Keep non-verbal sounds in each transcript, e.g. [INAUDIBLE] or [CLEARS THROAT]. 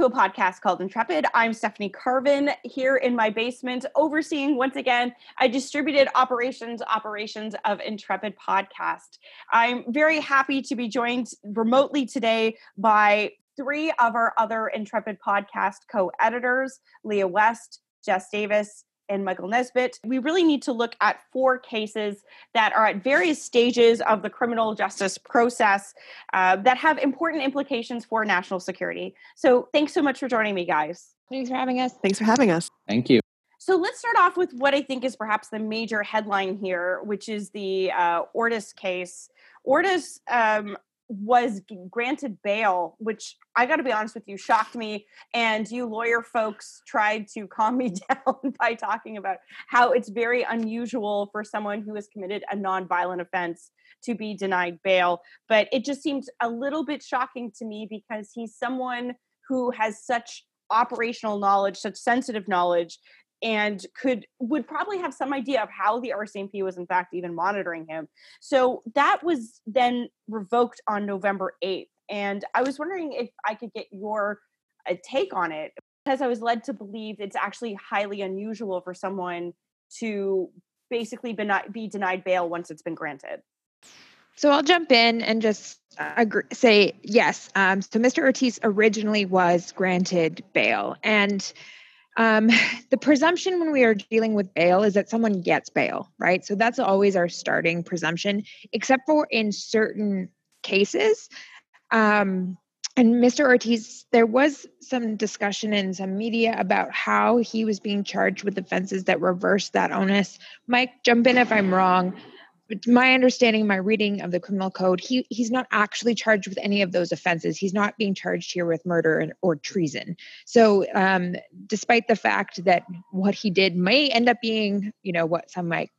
to a podcast called Intrepid. I'm Stephanie Carvin here in my basement, overseeing once again a distributed operations operations of Intrepid podcast. I'm very happy to be joined remotely today by three of our other Intrepid podcast co-editors, Leah West, Jess Davis, and Michael Nesbitt. We really need to look at four cases that are at various stages of the criminal justice process uh, that have important implications for national security. So, thanks so much for joining me, guys. Thanks for having us. Thanks for having us. Thank you. So let's start off with what I think is perhaps the major headline here, which is the uh, Ortis case. Ortis um, was granted bail, which I got to be honest with you, shocked me. And you lawyer folks tried to [LAUGHS] calm me [LAUGHS] down by talking about how it's very unusual for someone who has committed a nonviolent offense to be denied bail. But it just seemed a little bit shocking to me because he's someone who has such operational knowledge, such sensitive knowledge, and could would probably have some idea of how the RCMP was in fact even monitoring him. So that was then revoked on November 8th. And I was wondering if I could get your uh, take on it because I was led to believe it's actually highly unusual for someone to basically be, not, be denied bail once it's been granted. So I'll jump in and just agree, say yes. Um, so Mr. Ortis originally was granted bail, and um, [LAUGHS] the presumption when we are dealing with bail is that someone gets bail, right? So that's always our starting presumption, except for in certain cases. Um, and Mr. Ortis, there was some discussion in some media about how he was being charged with offenses that reverse that onus. Mike, jump in if I'm wrong my understanding, my reading of the criminal code, he he's not actually charged with any of those offenses. He's not being charged here with murder and, or treason. So, um, despite the fact that what he did may end up being, you know, what some might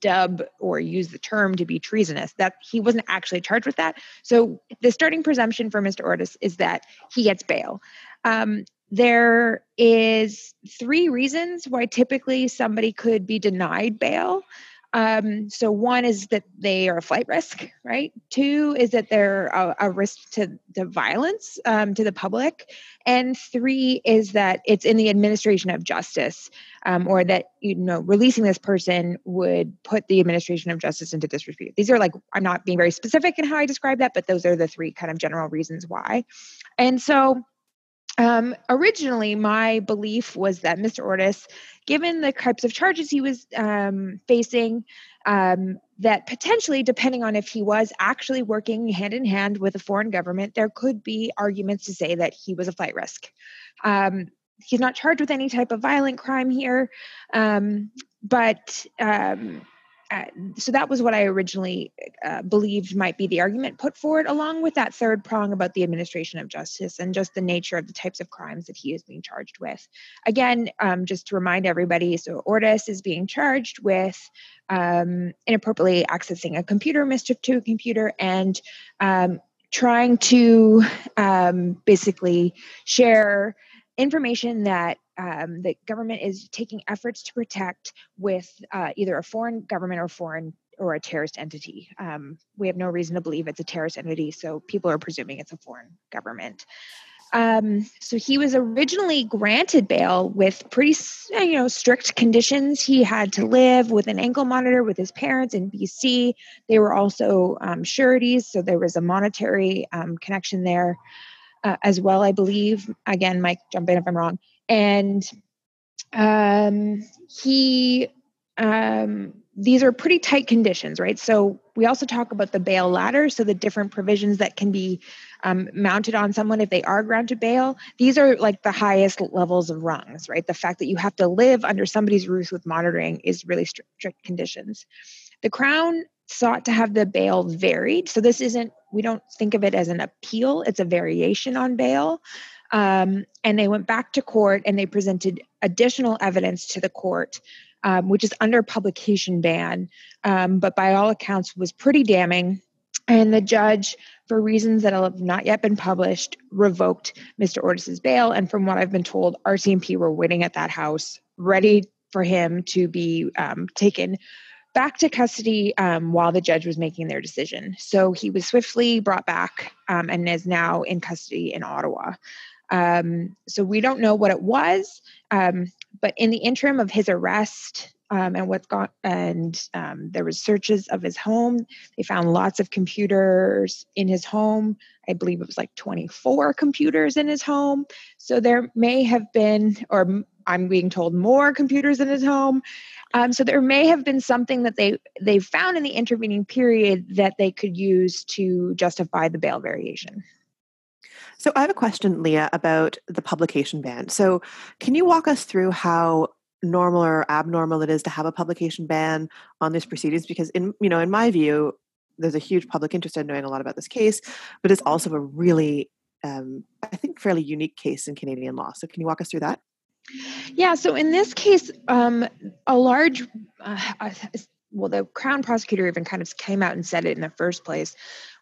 dub or use the term to be treasonous, that he wasn't actually charged with that. So, the starting presumption for Mr. Ortis is that he gets bail. Um, there is three reasons why typically somebody could be denied bail. Um, so one is that they are a flight risk, right? Two is that they're a, a risk to the violence um, to the public, and three is that it's in the administration of justice, um, or that you know releasing this person would put the administration of justice into disrepute. These are like I'm not being very specific in how I describe that, but those are the three kind of general reasons why. And so um, originally, my belief was that Mr. Ortis, given the types of charges he was um, facing, um, that potentially, depending on if he was actually working hand in hand with a foreign government, there could be arguments to say that he was a flight risk. Um, he's not charged with any type of violent crime here, um, but um, uh, so that was what I originally uh, believed might be the argument put forward, along with that third prong about the administration of justice and just the nature of the types of crimes that he is being charged with. Again, um, just to remind everybody, so Ortis is being charged with um, inappropriately accessing a computer, mischief to a computer, and um, trying to um, basically share information that um, the government is taking efforts to protect with uh, either a foreign government or foreign or a terrorist entity. Um, we have no reason to believe it's a terrorist entity, so people are presuming it's a foreign government. Um, so he was originally granted bail with pretty, you know, strict conditions. He had to live with an ankle monitor with his parents in BC. They were also um, sureties, so there was a monetary um, connection there uh, as well, I believe. Again, Mike, jump in if I'm wrong and um, he um, these are pretty tight conditions, right? So we also talk about the bail ladder, so the different provisions that can be um, mounted on someone if they are granted bail. These are like the highest levels of rungs, right? The fact that you have to live under somebody's roof with monitoring is really strict, strict conditions. The Crown sought to have the bail varied, so this isn't. We don't think of it as an appeal; it's a variation on bail. Um, and they went back to court and they presented additional evidence to the court, um, which is under publication ban, um, but by all accounts was pretty damning. And the judge, for reasons that have not yet been published, revoked Mr. Ortis's bail. And from what I've been told, RCMP were waiting at that house, ready for him to be um, taken back to custody um, while the judge was making their decision. So he was swiftly brought back um, and is now in custody in Ottawa. Um, so we don't know what it was, um, but in the interim of his arrest um, and what's gone, and um, there was searches of his home. They found lots of computers in his home. I believe it was like 24 computers in his home. So there may have been, or I'm being told, more computers in his home. Um, so there may have been something that they they found in the intervening period that they could use to justify the bail variation. So I have a question, Leah, about the publication ban. So can you walk us through how normal or abnormal it is to have a publication ban on these proceedings? Because in you know, in my view, there's a huge public interest in knowing a lot about this case, but it's also a really um, I think fairly unique case in Canadian law. So can you walk us through that? Yeah, so in this case, um, a large, uh, well, the Crown prosecutor even kind of came out and said it in the first place,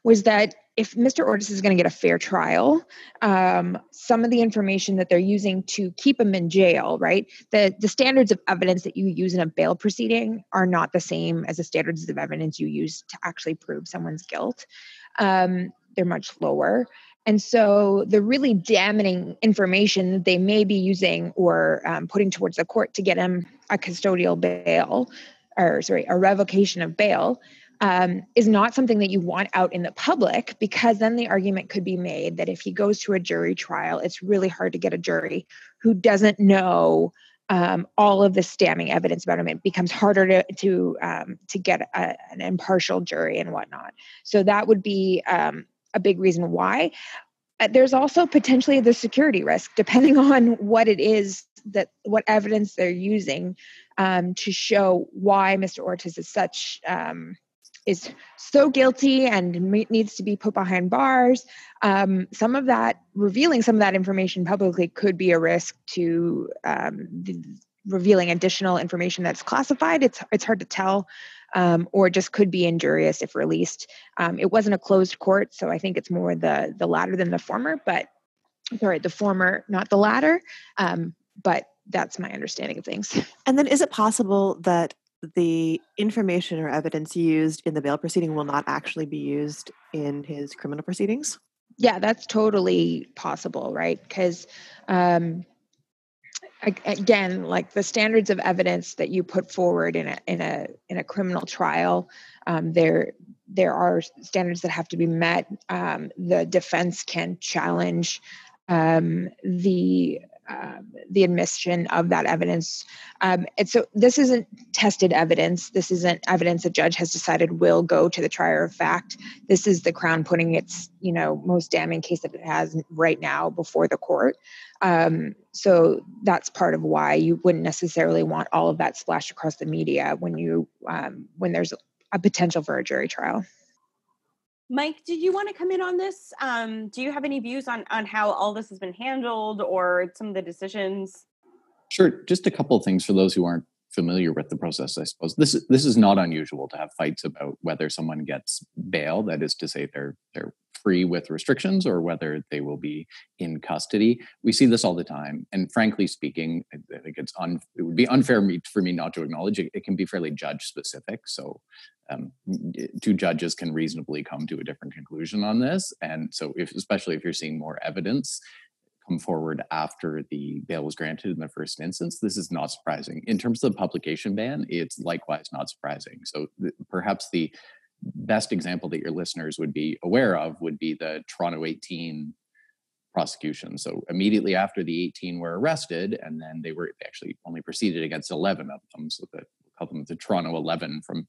was that if Mr. Ortis is going to get a fair trial, um, some of the information that they're using to keep him in jail, right? The the standards of evidence that you use in a bail proceeding are not the same as the standards of evidence you use to actually prove someone's guilt. Um, they're much lower. And so the really damning information that they may be using or um, putting towards the court to get him a custodial bail, or sorry, a revocation of bail, um, is not something that you want out in the public because then the argument could be made that if he goes to a jury trial, it's really hard to get a jury who doesn't know um, all of the damning evidence about him. It becomes harder to to um, to get a, an impartial jury and whatnot. So that would be um, a big reason why. Uh, there's also potentially the security risk, depending [LAUGHS] on what it is that what evidence they're using um, to show why Mr. Ortis is such um, is so guilty and needs to be put behind bars. Um, some of that revealing some of that information publicly could be a risk to um, revealing additional information that's classified. It's it's hard to tell um, or just could be injurious if released. Um, it wasn't a closed court, so I think it's more the the latter than the former. But sorry, the former, not the latter. Um, but that's my understanding of things. [LAUGHS] And then, is it possible that the information or evidence used in the bail proceeding will not actually be used in his criminal proceedings? Yeah, that's totally possible, right? Because um, again like the standards of evidence that you put forward in a in a in a criminal trial um, there there are standards that have to be met um, the defense can challenge um, the um, the admission of that evidence. Um, and so this isn't tested evidence. This isn't evidence a judge has decided will go to the trier of fact. This is the Crown putting its, you know, most damning case that it has right now before the court. Um, so that's part of why you wouldn't necessarily want all of that splashed across the media when you um, when there's a potential for a jury trial. Mike, did you want to come in on this? Um, do you have any views on on how all this has been handled or some of the decisions? Sure. Just a couple of things for those who aren't familiar with the process. I suppose this is this is not unusual to have fights about whether someone gets bail. That is to say, they're they're free with restrictions or whether they will be in custody. We see this all the time, and frankly speaking, I think it's un, it would be unfair for me not to acknowledge it. It can be fairly judge specific. So, um, two judges can reasonably come to a different conclusion on this, and so if especially if you're seeing more evidence come forward after the bail was granted in the first instance, this is not surprising. In terms of the publication ban, it's likewise not surprising. So th- perhaps the best example that your listeners would be aware of would be the Toronto 18 prosecution. So immediately after the 18 were arrested, and then they were they actually only proceeded against 11 of them. So we'll call them the Toronto 11 from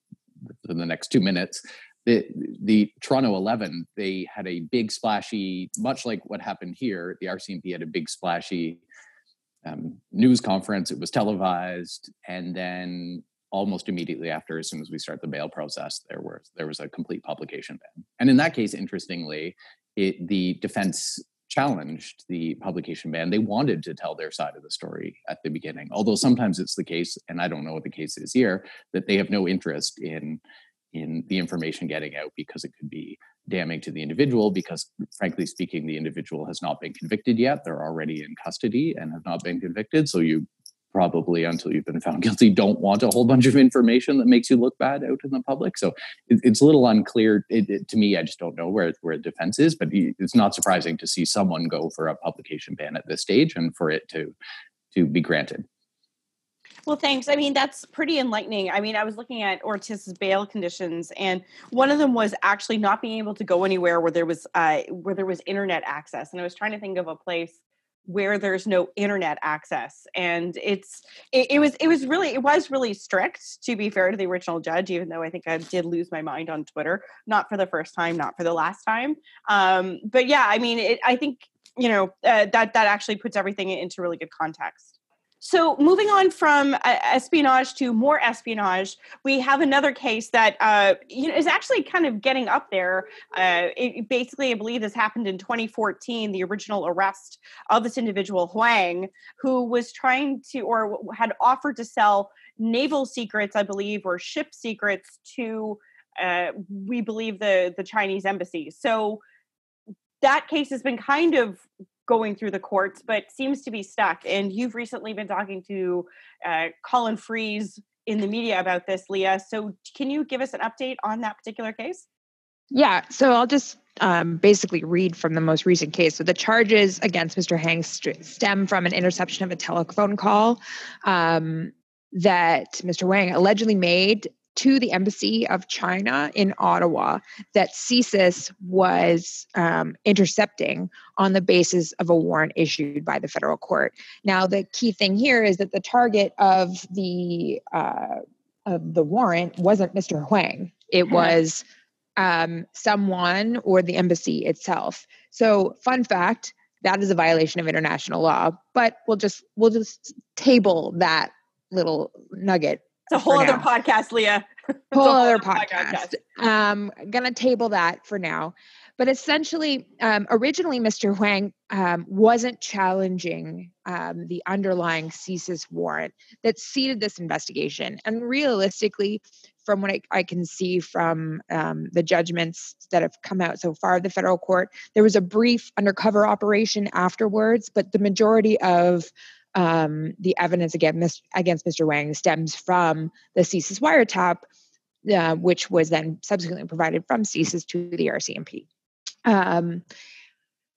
the next two minutes. The, the Toronto 11, they had a big splashy, much like what happened here, the RCMP had a big splashy um, news conference. It was televised. And then almost immediately after, as soon as we start the bail process, there was there was a complete publication ban. And in that case, interestingly, it, the defense challenged the publication ban. They wanted to tell their side of the story at the beginning. Although sometimes it's the case, and I don't know what the case is here, that they have no interest in in the information getting out because it could be damning to the individual because, frankly speaking, the individual has not been convicted yet. They're already in custody and have not been convicted. So you probably, until you've been found guilty, don't want a whole bunch of information that makes you look bad out in the public. So it, it's a little unclear it, it, to me. I just don't know where where defense is, but it's not surprising to see someone go for a publication ban at this stage and for it to to be granted. Well, thanks. I mean, that's pretty enlightening. I mean, I was looking at Ortis's bail conditions, and one of them was actually not being able to go anywhere where there was uh, where there was internet access. And I was trying to think of a place where there's no internet access and it's it, it, was it was really it was really strict to be fair to the original judge even though i think i did lose my mind on twitter not for the first time not for the last time. Um but yeah i mean it, i think you know uh, that that actually puts everything into really good context so, moving on from uh, espionage to more espionage, we have another case that uh, you know, is actually kind of getting up there. Uh, it, basically, I believe this happened in 2014, the original arrest of this individual, Huang, who was trying to or had offered to sell naval secrets, I believe, or ship secrets to, uh, we believe, the, the Chinese embassy. So, that case has been kind of going through the courts, but seems to be stuck. And you've recently been talking to uh, Colin Freeze in the media about this, Leah. So can you give us an update on that particular case? Yeah, so I'll just um, basically read from the most recent case. So the charges against Mr. Huang st- stem from an interception of a telephone call um, that Mr. Huang allegedly made to the embassy of China in Ottawa that CSIS was um, intercepting on the basis of a warrant issued by the federal court. Now, the key thing here is that the target of the uh, of the warrant wasn't Mr. Huang; it was um, someone or the embassy itself. So, fun fact: that is a violation of international law. But we'll just we'll just table that little nugget it's a whole other now. podcast, Leah. whole, whole other podcast. podcast. Um, I'm gonna table that for now. But essentially, um, originally, Mr. Huang um, wasn't challenging um, the underlying CSIS warrant that seeded this investigation. And realistically, from what I, I can see from um, the judgments that have come out so far of the federal court, there was a brief undercover operation afterwards, but the majority of um, the evidence against, against Mr. Huang stems from the CSIS wiretap, uh, which was then subsequently provided from CSIS to the RCMP. Um,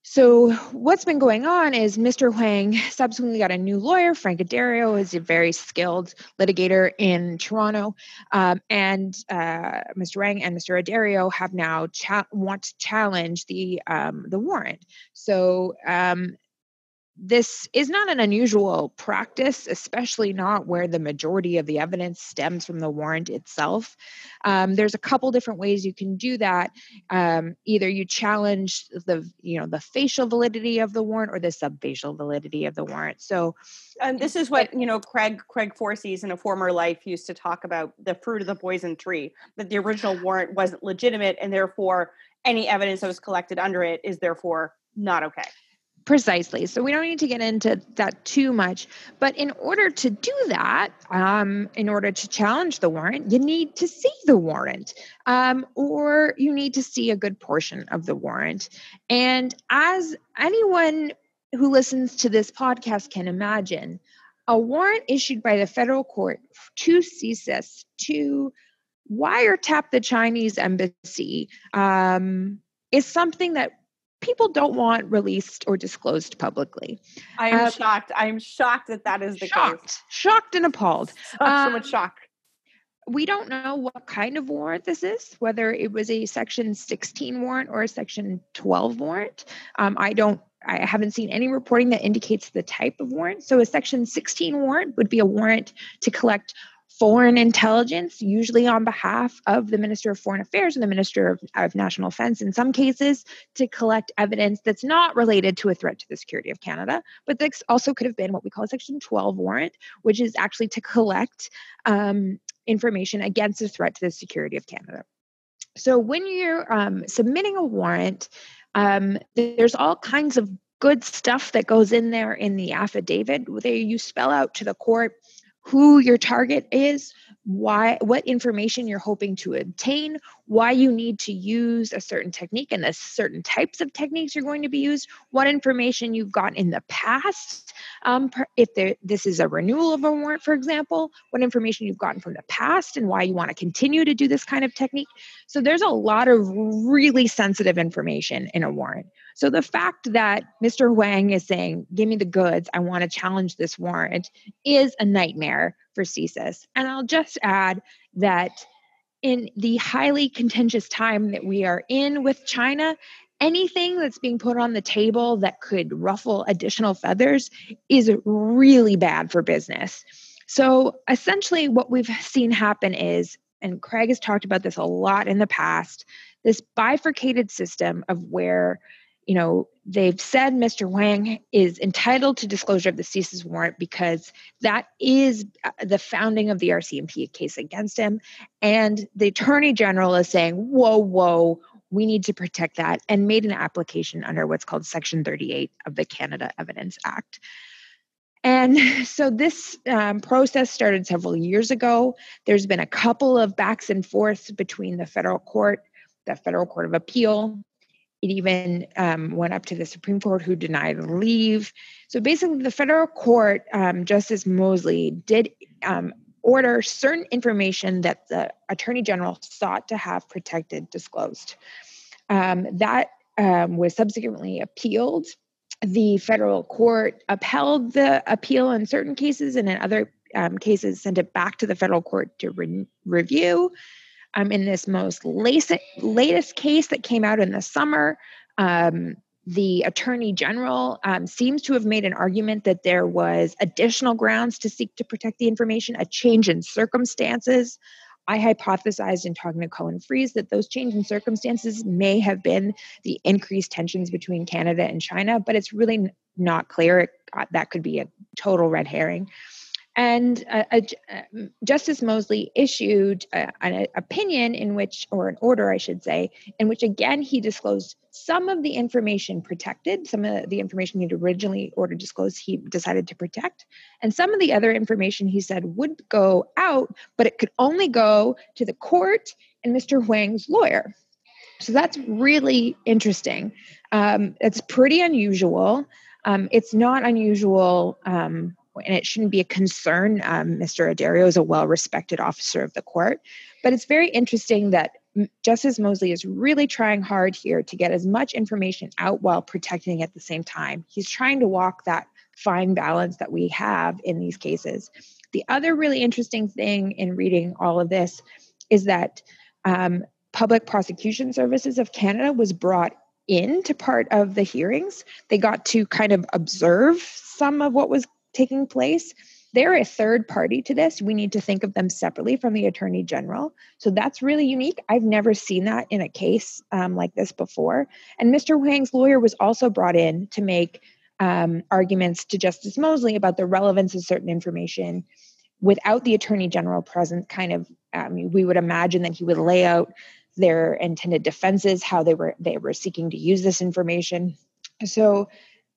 so what's been going on is Mr. Huang subsequently got a new lawyer. Frank Addario, is a very skilled litigator in Toronto, um, and uh, Mr. Huang and Mr. Addario have now cha- want to challenge the um, the warrant. So um, this is not an unusual practice, especially not where the majority of the evidence stems from the warrant itself. Um, there's a couple different ways you can do that. Um, either you challenge the, you know, the facial validity of the warrant or the subfacial validity of the warrant. So, um, this is what you know. Craig Craig Forcese in a former life used to talk about the fruit of the poison tree. That the original warrant wasn't legitimate, and therefore any evidence that was collected under it is therefore not okay. Precisely. So we don't need to get into that too much. But in order to do that, um, in order to challenge the warrant, you need to see the warrant um, or you need to see a good portion of the warrant. And as anyone who listens to this podcast can imagine, a warrant issued by the federal court to CSIS to wiretap the Chinese embassy um, is something that people don't want released or disclosed publicly. I am um, shocked. I am shocked that that is the shocked, case. Shocked and appalled. So, um, so much shock. We don't know what kind of warrant this is, whether it was a Section 16 warrant or a Section 12 warrant. Um, I don't I haven't seen any reporting that indicates the type of warrant. So, a Section 16 warrant would be a warrant to collect foreign intelligence, usually on behalf of the Minister of Foreign Affairs or the Minister of, of, National Defense in some cases, to collect evidence that's not related to a threat to the security of Canada. But this also could have been what we call a Section 12 warrant, which is actually to collect um, information against a threat to the security of Canada. So when you're um, submitting a warrant, um, there's all kinds of good stuff that goes in there in the affidavit. There you spell out to the court who your target is, why what information you're hoping to obtain why you need to use a certain technique and the certain types of techniques you're going to be used what information you've gotten in the past um, if there, this is a renewal of a warrant for example what information you've gotten from the past and why you want to continue to do this kind of technique. So there's a lot of really sensitive information in a warrant so the fact that Mr. Huang is saying, give me the goods, I want to challenge this warrant, is a nightmare for CSIS. And I'll just add that in the highly contentious time that we are in with China, anything that's being put on the table that could ruffle additional feathers is really bad for business. So essentially, what we've seen happen is, and Craig has talked about this a lot in the past, this bifurcated system of where you know, they've said Mr. Huang is entitled to disclosure of the CSIS warrant because that is uh, the founding of the RCMP case against him. And the Attorney General is saying, whoa, whoa, we need to protect that, and made an application under what's called Section 38 of the Canada Evidence Act. And [LAUGHS] so this um, process started several years ago. There's been a couple of backs and forths between the federal court, the federal court of appeal, it even um, went up to the Supreme Court, who denied leave. So basically, the federal court, um, Justice Mosley, did um, order certain information that the Attorney General sought to have protected disclosed. Um, that um, was subsequently appealed. The federal court upheld the appeal in certain cases, and in other um, cases, sent it back to the federal court to re- review um, in this most latest, latest case that came out in the summer, um, the attorney general um, seems to have made an argument that there was additional grounds to seek to protect the information, a change in circumstances. I hypothesized in talking to Colin Freeze that those change in circumstances may have been the increased tensions between Canada and China, but it's really not clear. It, that could be a total red herring. And uh, uh, Justice Mosley issued an opinion in which, or an order, I should say, in which again he disclosed some of the information protected, some of the information he'd originally ordered disclosed, he decided to protect. And some of the other information he said would go out, but it could only go to the court and Mr. Huang's lawyer. So that's really interesting. Um, it's pretty unusual. Um, it's not unusual. Um, and it shouldn't be a concern. Um, Mr. Addario is a well respected officer of the court. But it's very interesting that Justice Mosley is really trying hard here to get as much information out while protecting at the same time. He's trying to walk that fine balance that we have in these cases. The other really interesting thing in reading all of this is that um, Public Prosecution Services of Canada was brought into part of the hearings. They got to kind of observe some of what was taking place. They're a third party to this. We need to think of them separately from the attorney general. So that's really unique. I've never seen that in a case um, like this before. And Mr. Huang's lawyer was also brought in to make um, arguments to Justice Mosley about the relevance of certain information without the attorney general present. Kind of, um, we would imagine that he would lay out their intended defenses, how they were they were seeking to use this information. So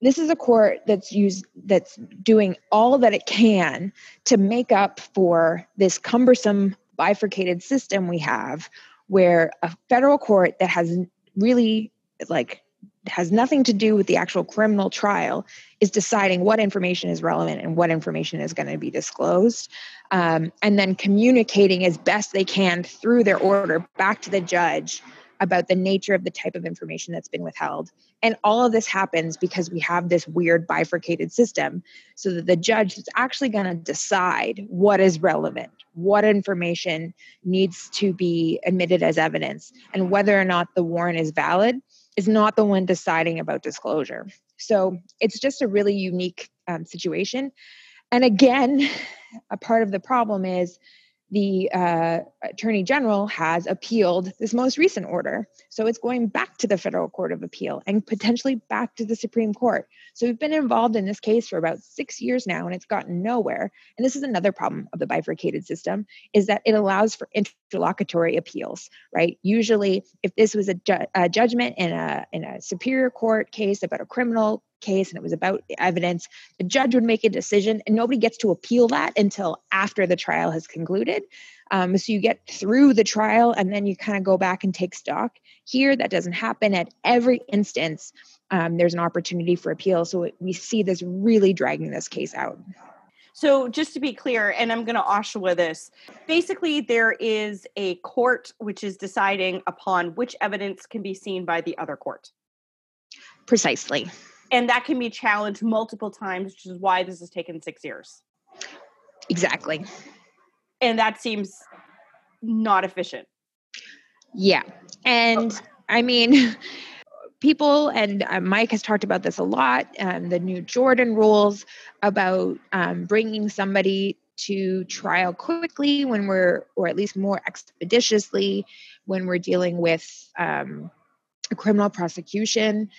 this is a court that's used that's doing all that it can to make up for this cumbersome bifurcated system we have where a federal court that has really like has nothing to do with the actual criminal trial is deciding what information is relevant and what information is going to be disclosed um, and then communicating as best they can through their order back to the judge about the nature of the type of information that's been withheld. And all of this happens because we have this weird bifurcated system so that the judge is actually going to decide what is relevant, what information needs to be admitted as evidence, and whether or not the warrant is valid is not the one deciding about disclosure. So it's just a really unique um, situation. And again, [LAUGHS] a part of the problem is the uh, attorney general has appealed this most recent order. So it's going back to the federal court of appeal and potentially back to the Supreme Court. So we've been involved in this case for about six years now and it's gotten nowhere. And this is another problem of the bifurcated system is that it allows for interlocutory appeals, right? Usually, if this was a, ju- a judgment in a, in a superior court case about a criminal case and it was about evidence, the judge would make a decision and nobody gets to appeal that until after the trial has concluded. Um, so you get through the trial and then you kind of go back and take stock. Here, that doesn't happen at every instance. Um, there's an opportunity for appeal. So we see this really dragging this case out. So, just to be clear, and I'm going to Oshawa this basically, there is a court which is deciding upon which evidence can be seen by the other court. Precisely. And that can be challenged multiple times, which is why this has taken six years. Exactly. And that seems not efficient. Yeah. And I mean, [LAUGHS] people, and uh, Mike has talked about this a lot, um, the new Jordan rules about um, bringing somebody to trial quickly when we're, or at least more expeditiously when we're dealing with um, a criminal prosecution.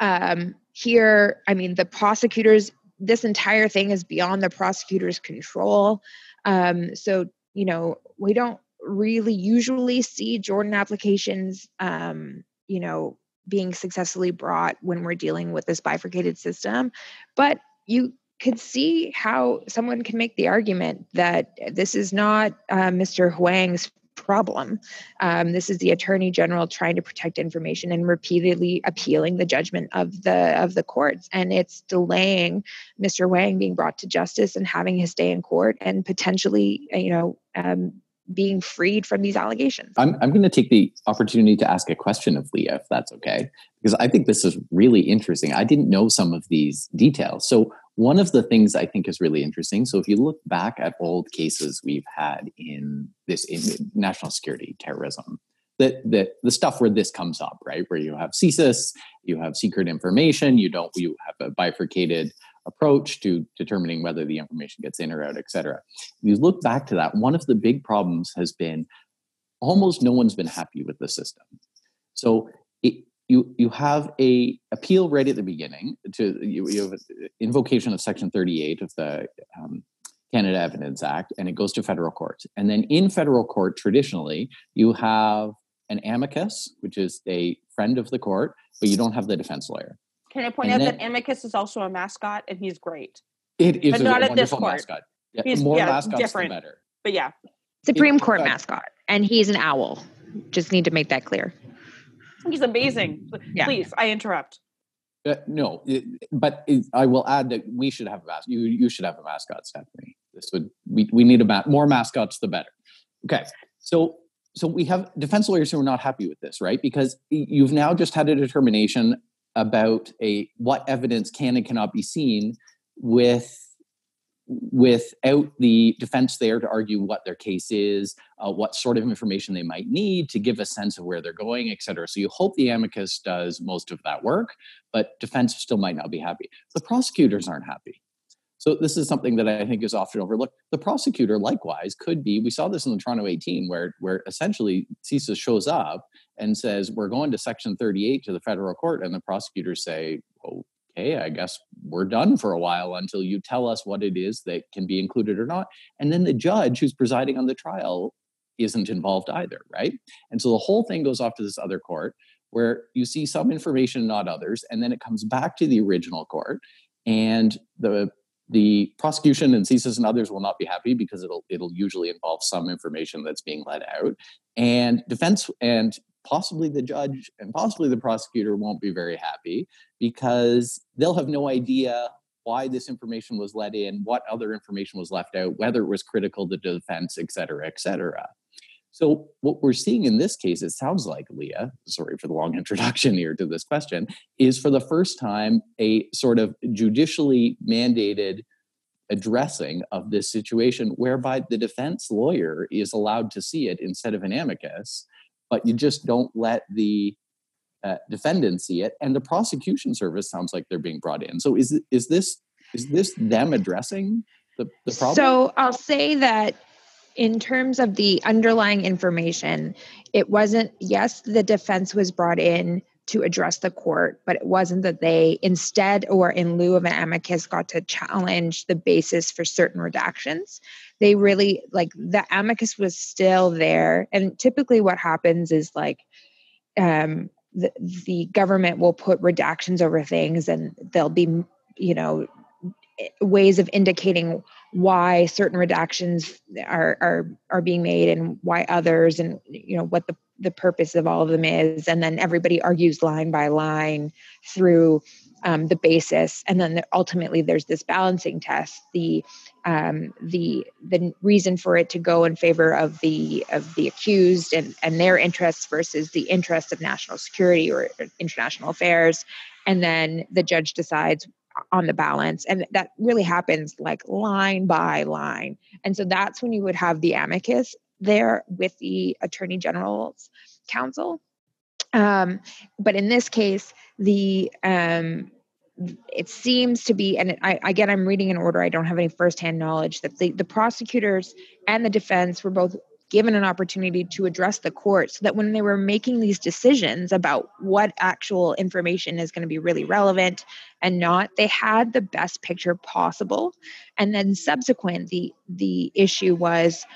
Um, here, I mean, the prosecutors, this entire thing is beyond the prosecutor's control. Um, so, you know, we don't really usually see Jordan applications, um, you know, being successfully brought when we're dealing with this bifurcated system. But you could see how someone can make the argument that this is not uh, Mr. Huang's problem. Um, this is the attorney general trying to protect information and repeatedly appealing the judgment of the of the courts, and it's delaying Mr. Huang being brought to justice and having his day in court, and potentially, you know, um, being freed from these allegations. I'm, I'm going to take the opportunity to ask a question of Leah, if that's okay, because I think this is really interesting. I didn't know some of these details. So, one of the things I think is really interesting. So, if you look back at old cases we've had in this in national security, terrorism, that the, the stuff where this comes up, right? Where you have CSIS, you have secret information, you don't, you have a bifurcated approach to determining whether the information gets in or out, et cetera. If you look back to that, one of the big problems has been almost no one's been happy with the system. So you you have a appeal right at the beginning to you, you have invocation of Section 38 of the um, Canada Evidence Act, and it goes to federal court. And then in federal court, traditionally, you have an amicus, which is a friend of the court, but you don't have the defense lawyer. Can I point And out then- that Amicus is also a mascot and he's great? It is But a not at this court. mascot. Yeah, He's- more yeah, mascots, different. the better. But yeah, Supreme It- Court uh, mascot, and he's an owl. Just need to make that clear. He's amazing. Yeah. Please, I interrupt. Uh, no, it, but it, I will add that we should have a mascot. You you should have a mascot, Stephanie. This would we we need a ma- more mascots, the better. Okay, so so we have defense lawyers who are not happy with this, right? Because you've now just had a determination about a what evidence can and cannot be seen with without the defense there to argue what their case is, uh, what sort of information they might need to give a sense of where they're going, et cetera. So you hope the amicus does most of that work, but defense still might not be happy. The prosecutors aren't happy. So this is something that I think is often overlooked. The prosecutor, likewise, could be. We saw this in the Toronto 18, where where essentially CSIS shows up and says, "We're going to Section 38 to the federal court," and the prosecutors say, "Okay, I guess we're done for a while until you tell us what it is that can be included or not." And then the judge who's presiding on the trial isn't involved either, right? And so the whole thing goes off to this other court where you see some information, not others, and then it comes back to the original court, and the the prosecution and CSIS and others will not be happy because it'll it'll usually involve some information that's being let out, and defense and possibly the judge and possibly the prosecutor won't be very happy because they'll have no idea why this information was let in, what other information was left out, whether it was critical to the defense, et cetera, et cetera. So what we're seeing in this case, it sounds like Leah, sorry for the long [LAUGHS] introduction here to this question, is for the first time a sort of judicially mandated addressing of this situation whereby the defense lawyer is allowed to see it instead of an amicus, but you just don't let the uh, defendant see it, and the prosecution service sounds like they're being brought in. So is is this is this them addressing the, the problem? So I'll say that in terms of the underlying information, it wasn't, yes, the defense was brought in to address the court, but it wasn't that they instead or in lieu of an amicus got to challenge the basis for certain redactions. They really, like, the amicus was still there. And typically what happens is like, um, the, the government will put redactions over things and there'll be you know ways of indicating why certain redactions are are are being made and why others and you know what the the purpose of all of them is and then everybody argues line by line through um, the basis and then ultimately there's this balancing test the um, the the reason for it to go in favor of the of the accused and and their interests versus the interests of national security or international affairs. And then the judge decides on the balance. And that really happens like line by line. And so that's when you would have the amicus there with the attorney general's counsel. Um, but in this case the um, it seems to be, and I, again, I'm reading an order. I don't have any firsthand knowledge that the, the prosecutors and the defense were both given an opportunity to address the court so that when they were making these decisions about what actual information is going to be really relevant and not they had the best picture possible and then subsequent the the issue was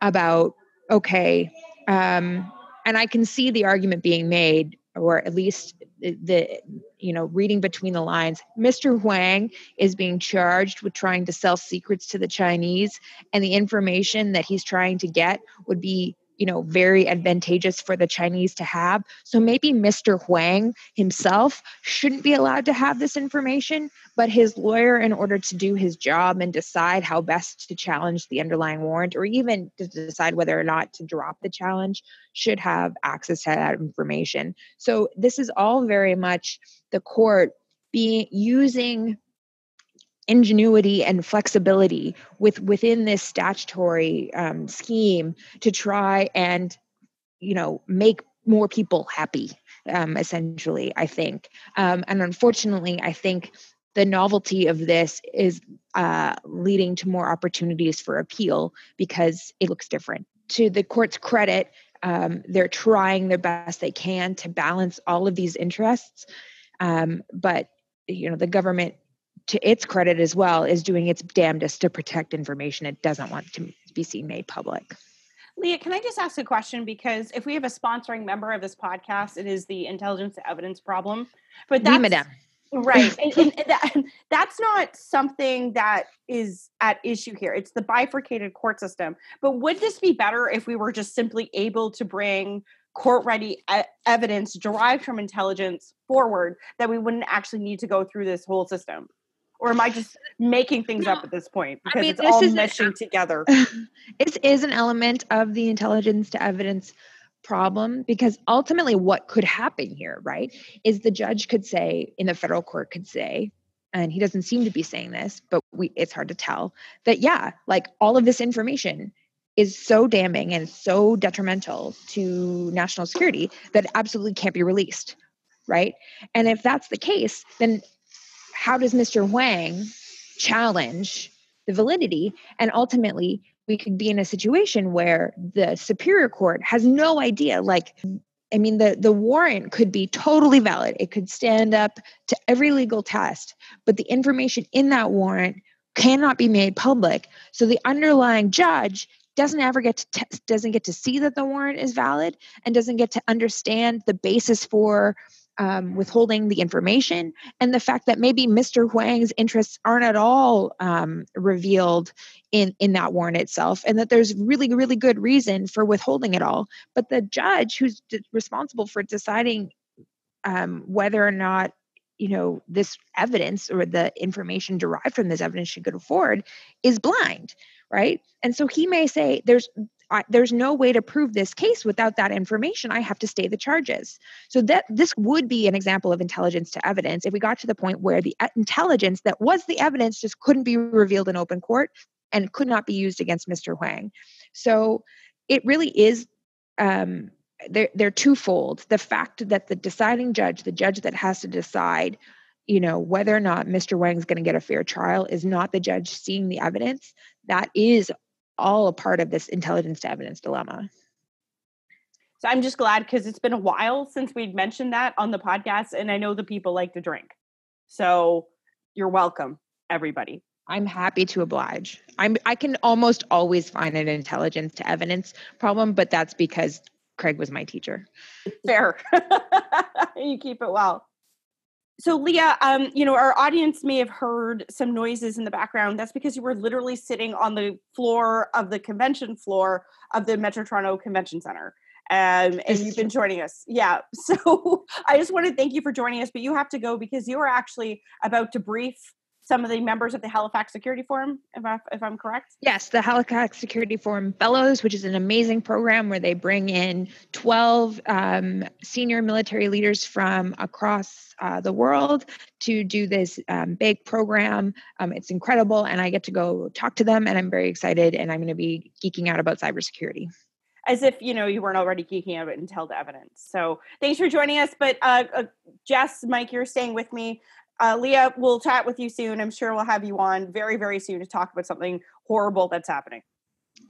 about okay um, and i can see the argument being made or at least the you know reading between the lines. Mr huang is being charged with trying to sell secrets to the chinese and the information that he's trying to get would be you know very advantageous for the chinese to have. So maybe mr huang himself shouldn't be allowed to have this information but his lawyer in order to do his job and decide how best to challenge the underlying warrant or even to decide whether or not to drop the challenge should have access to that information. So this is all very much the court being using ingenuity and flexibility with within this statutory um, scheme to try and you know make more people happy um, essentially i think. Um, and unfortunately i think the novelty of this is uh, leading to more opportunities for appeal because it looks different. To the court's credit um, they're trying their best they can to balance all of these interests um, but you know the government to its credit as well, is doing its damnedest to protect information it doesn't want to be seen made public. Leah, can I just ask a question? Because if we have a sponsoring member of this podcast, it is the intelligence evidence problem. But that's, oui, right. [LAUGHS] and, and that, [LAUGHS] that's not something that is at issue here. It's the bifurcated court system. But would this be better if we were just simply able to bring court ready evidence derived from intelligence forward that we wouldn't actually need to go through this whole system? Or am I just making things no, up at this point because I mean, it's all meshing an, together? [LAUGHS] is an element of the intelligence to evidence problem because ultimately what could happen here, right, is the judge could say in the federal court could say, and he doesn't seem to be saying this, but we it's hard to tell that yeah, like all of this information is so damning and so detrimental to national security that absolutely can't be released right and if that's the case then how does Mr. Huang challenge the validity? And ultimately, we could be in a situation where the superior court has no idea like I mean, the, the warrant could be totally valid. It could stand up to every legal test, but the information in that warrant cannot be made public. So the underlying judge doesn't ever get to te- doesn't get to see that the warrant is valid and doesn't get to understand the basis for um, withholding the information and the fact that maybe Mr. Huang's interests aren't at all um, revealed in in that warrant itself, and that there's really really good reason for withholding it all. But the judge who's d- responsible for deciding um, whether or not you know this evidence or the information derived from this evidence should go forward is blind right and so he may say there's I, there's no way to prove this case without that information. I have to stay the charges. So that this would be an example of intelligence to evidence if we got to the point where the uh, intelligence that was the evidence just couldn't be revealed in open court and could not be used against Mr. Huang. So it really is um, they're, they're twofold. The fact that the deciding judge, the judge that has to decide, you know, whether or not Mr. Huang's going to get a fair trial is not the judge seeing the evidence. That is all a part of this intelligence to evidence dilemma. So I'm just glad because it's been a while since we'd mentioned that on the podcast, and I know the people like to drink. So you're welcome, everybody. I'm happy to oblige. I'm I can almost always find an intelligence to evidence problem, but that's because Craig was my teacher. Fair. [LAUGHS] you keep it well. So, Leah, um, you know, our audience may have heard some noises in the background. That's because you were literally sitting on the floor of the convention floor of the Metro Toronto Convention Center. Um, and you've been [LAUGHS] joining us. Yeah. [LAUGHS] So I just want to thank you for joining us, but you have to go because you are actually about to brief some of the members of the Halifax Security Forum, if, I, if I'm correct? Yes, the Halifax Security Forum Fellows, which is an amazing program where they bring in 12 um, senior military leaders from across uh, the world to do this um, big program. Um, it's incredible, and I get to go talk to them, and I'm very excited, and I'm going to be geeking out about cybersecurity as if you know you weren't already geeking out until the evidence. So thanks for joining us. But uh, uh, Jess, Mike, you're staying with me. Uh, Leah, we'll chat with you soon. I'm sure we'll have you on very, very soon to talk about something horrible that's happening.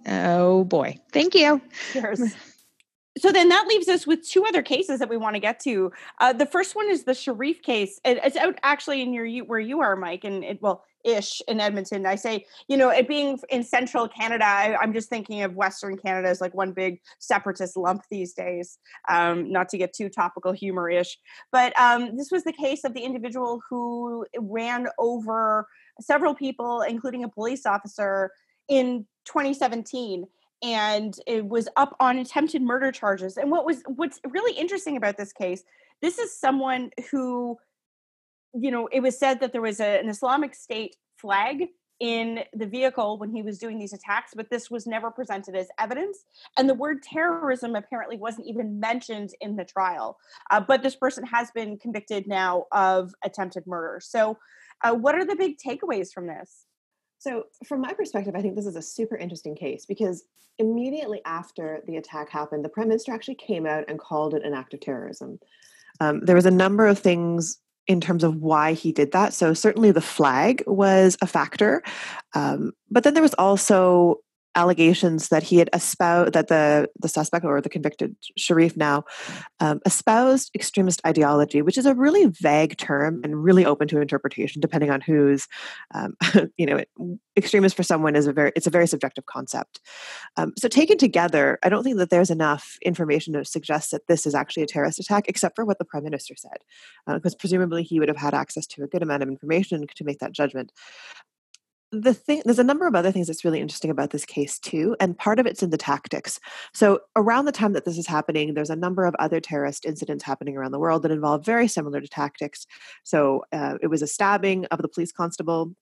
Oh boy. Thank you. Cheers. so then that leaves us with two other cases that we want to get to. Uh, the first one is the Sharif case. It, it's out actually in your where you are, Mike, and it well ish in Edmonton. I say, you know, it being in central Canada, I, am just thinking of Western Canada as like one big separatist lump these days. Um, not to get too topical humor ish, but um, this was the case of the individual who ran over several people, including a police officer, in 2017 and it was up on attempted murder charges. And what was what's really interesting about this case, this is someone who, you know, it was said that there was a, an Islamic State flag in the vehicle when he was doing these attacks, but this was never presented as evidence. And the word terrorism apparently wasn't even mentioned in the trial. Uh, but this person has been convicted now of attempted murder. So, uh, what are the big takeaways from this? So, from my perspective, I think this is a super interesting case because immediately after the attack happened, the prime minister actually came out and called it an act of terrorism. Um, there was a number of things in terms of why he did that. So, certainly the flag was a factor. Um, but then there was also allegations that he had espoused that the the suspect or the convicted Sharif now um, espoused extremist ideology, which is a really vague term and really open to interpretation depending on who's um, [LAUGHS] you know extremist for someone is a very it's a very subjective concept. Um, so taken together, I don't think that there's enough information to suggest that this is actually a terrorist attack, except for what the prime minister said, because uh, presumably he would have had access to a good amount of information to make that judgment the thing there's a number of other things that's really interesting about this case too and part of it's in the tactics. So around the time that this is happening there's a number of other terrorist incidents happening around the world that involve very similar to tactics. So uh, it was a stabbing of the police constable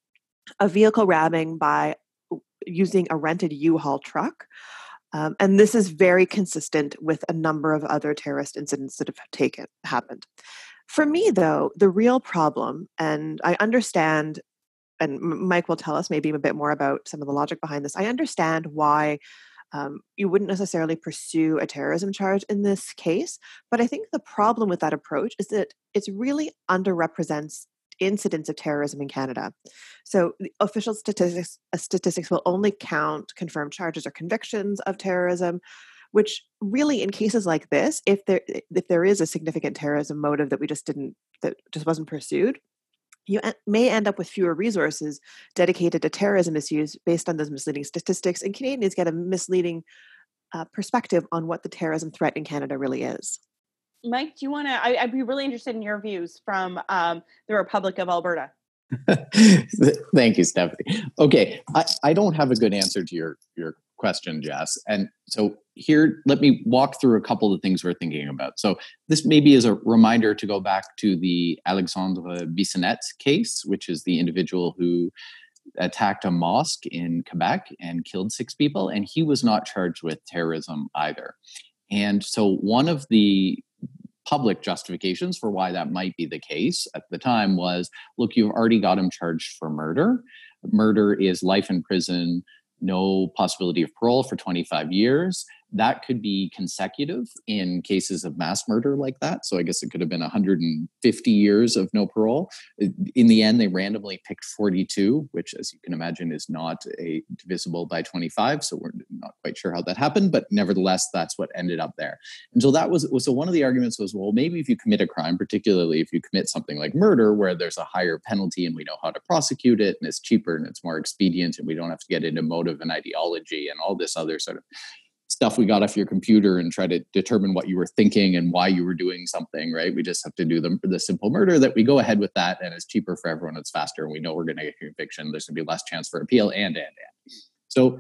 a vehicle ramming by using a rented u-haul truck um, and this is very consistent with a number of other terrorist incidents that have taken happened. For me though the real problem and i understand and Mike will tell us maybe a bit more about some of the logic behind this. I understand why um, you wouldn't necessarily pursue a terrorism charge in this case, but I think the problem with that approach is that it really underrepresents incidents of terrorism in Canada. So the official statistics uh, statistics will only count confirmed charges or convictions of terrorism which really in cases like this if there if there is a significant terrorism motive that we just didn't that just wasn't pursued you may end up with fewer resources dedicated to terrorism issues based on those misleading statistics, and Canadians get a misleading uh, perspective on what the terrorism threat in Canada really is. Mike, do you want to? I'd be really interested in your views from um, the Republic of Alberta. [LAUGHS] Thank you, Stephanie. Okay, I, I don't have a good answer to your your question, Jess. And so here, let me walk through a couple of the things we're thinking about. So this maybe is a reminder to go back to the Alexandre Bissonnette case, which is the individual who attacked a mosque in Quebec and killed six people, and he was not charged with terrorism either. And so one of the public justifications for why that might be the case at the time was look, you've already got him charged for murder. Murder is life in prison no possibility of parole for 25 years that could be consecutive in cases of mass murder like that. So I guess it could have been 150 years of no parole. Uh, in the end, they randomly picked 42, which, as you can imagine, is not a divisible by 25. So we're not quite sure how that happened, but nevertheless, that's what ended up there. And so that was so one of the arguments was, well, maybe if you commit a crime, particularly if you commit something like murder, where there's a higher penalty and we know how to prosecute it, and it's cheaper and it's more expedient, and we don't have to get into motive and ideology and all this other sort of stuff we got off your computer and try to determine what you were thinking and why you were doing something, right? We just have to do the, the simple murder that we go ahead with that and it's cheaper for everyone, it's faster, and we know we're going to get conviction. There's going to be less chance for appeal and, and, and. So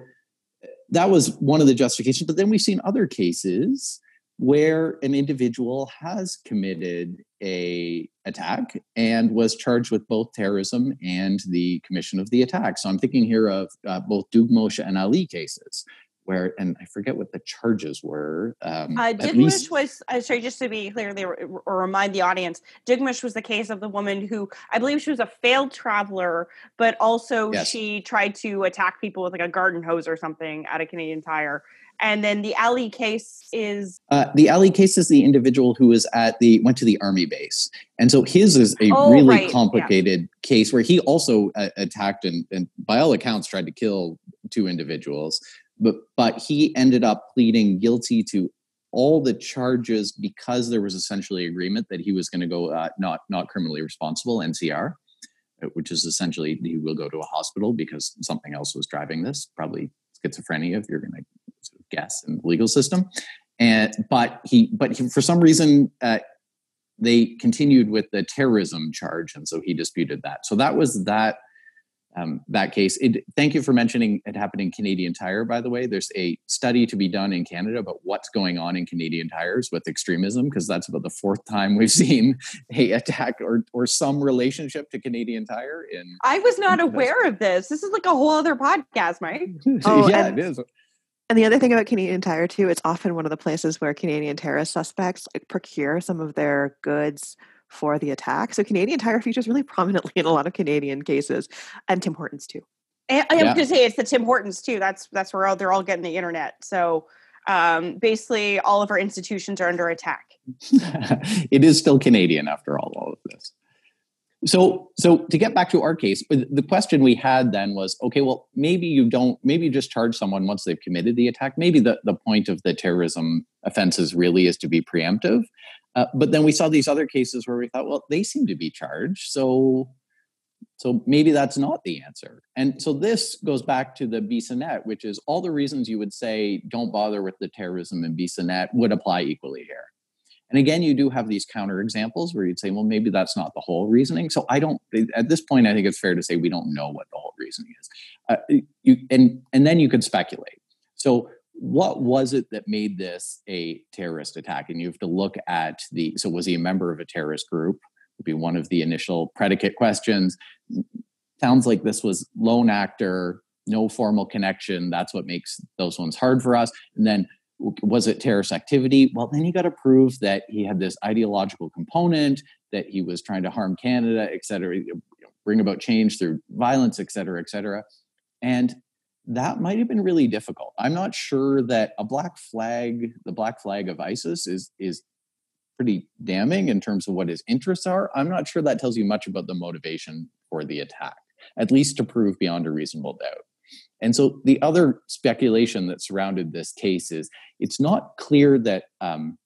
that was one of the justifications. But then we've seen other cases where an individual has committed a attack and was charged with both terrorism and the commission of the attack. So I'm thinking here of uh, both Dughmosh and Ali cases, where and I forget what the charges were. Um, uh, Dughmosh was uh, sorry, just to be clear, they were, or remind the audience, Dughmosh was the case of the woman who I believe she was a failed traveler, but also yes. she tried to attack people with like a garden hose or something at a Canadian Tire. And then the Ali case is uh, the Ali case is the individual who was at the went to the army base, and so his is a oh, really right. complicated yeah. case where he also uh, attacked and, and by all accounts tried to kill two individuals but but he ended up pleading guilty to all the charges because there was essentially agreement that he was going to go uh, not not criminally responsible NCR, uh, which is essentially he will go to a hospital because something else was driving this, probably schizophrenia if you're going to sort of guess in the legal system. And but he but he, for some reason uh, they continued with the terrorism charge, and so he disputed that. So that was that um, that case. It, thank you for mentioning it happened in Canadian Tire, by the way. There's a study to be done in Canada about what's going on in Canadian tires with extremism, because that's about the fourth time we've [LAUGHS] seen a attack or, or some relationship to Canadian Tire. In I was not aware of this. This is like a whole other podcast, Mike. [LAUGHS] oh, yeah, and, it is. And the other thing about Canadian Tire too, it's often one of the places where Canadian terrorist suspects like, procure some of their goods for the attack. So Canadian Tire features really prominently in a lot of Canadian cases, and Tim Hortons too. And I am yeah. going to say it's the Tim Hortons too. That's that's where all, they're all getting the internet. So um, basically, all of our institutions are under attack. [LAUGHS] it is still Canadian after all, all of this. So, so to get back to our case, the question we had then was, okay, well, maybe you don't, maybe you just charge someone once they've committed the attack. Maybe the, the point of the terrorism offenses really is to be preemptive. Uh, but then we saw these other cases where we thought, well, they seem to be charged, so so maybe that's not the answer. And so this goes back to the Bissonnette, which is all the reasons you would say don't bother with the terrorism in Bissonnette would apply equally here. And again, you do have these counter examples where you'd say, well, maybe that's not the whole reasoning. So I don't, at this point, I think it's fair to say we don't know what the whole reasoning is. Uh, you, and, and then you could speculate. So what was it that made this a terrorist attack? And you have to look at the so was he a member of a terrorist group? Would be one of the initial predicate questions. Sounds like this was lone actor, no formal connection. That's what makes those ones hard for us. And then was it terrorist activity? Well, then you got to prove that he had this ideological component, that he was trying to harm Canada, et cetera, bring about change through violence, et cetera, et cetera. And that might have been really difficult. I'm not sure that a black flag, the black flag of ISIS, is is pretty damning in terms of what his interests are. I'm not sure that tells you much about the motivation for the attack, at least to prove beyond a reasonable doubt. And so the other speculation that surrounded this case is it's not clear that um,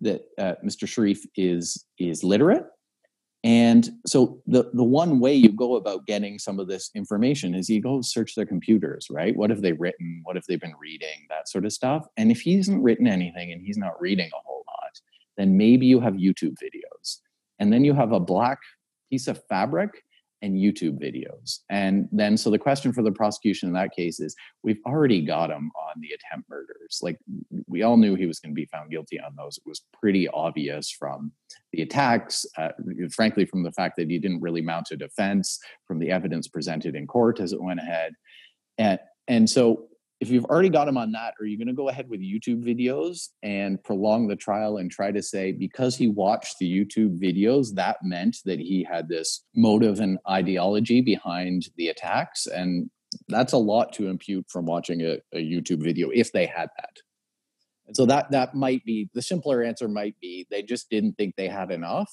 that uh, Mr. Sharif is is literate and so the, the one way you go about getting some of this information is you go search their computers, right? What have they written? What have they been reading? That sort of stuff. And if he hasn't written anything and he's not reading a whole lot, then maybe you have YouTube videos. And then you have a black piece of fabric and YouTube videos. And then, so the question for the prosecution in that case is we've already got him on the attempt murders. Like, we all knew he was going to be found guilty on those. It was pretty obvious from the attacks, uh, frankly, from the fact that he didn't really mount a defense, from the evidence presented in court as it went ahead. And, and so if you've already got him on that, are you going to go ahead with YouTube videos and prolong the trial and try to say because he watched the YouTube videos, that meant that he had this motive and ideology behind the attacks? And that's a lot to impute from watching a, a YouTube video if they had that. And so that that might be the simpler answer might be they just didn't think they had enough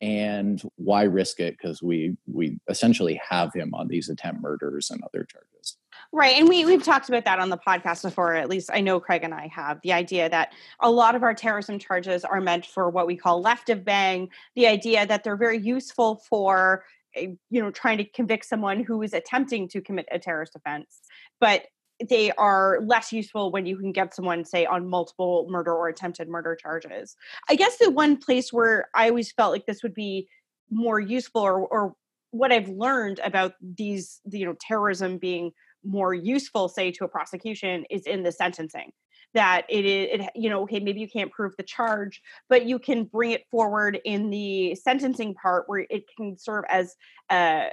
and why risk it because we we essentially have him on these attempt murders and other charges right and we we've talked about that on the podcast before at least i know craig and i have the idea that a lot of our terrorism charges are meant for what we call left of bang the idea that they're very useful for eh, you know trying to convict someone who is attempting to commit a terrorist offense but they are less useful when you can get someone say on multiple murder or attempted murder charges. I guess the one place where i always felt like this would be more useful or, or what i've learned about these you know terrorism being more useful say to a prosecution is in the sentencing. That it is it, you know okay maybe you can't prove the charge but you can bring it forward in the sentencing part where it can serve as uh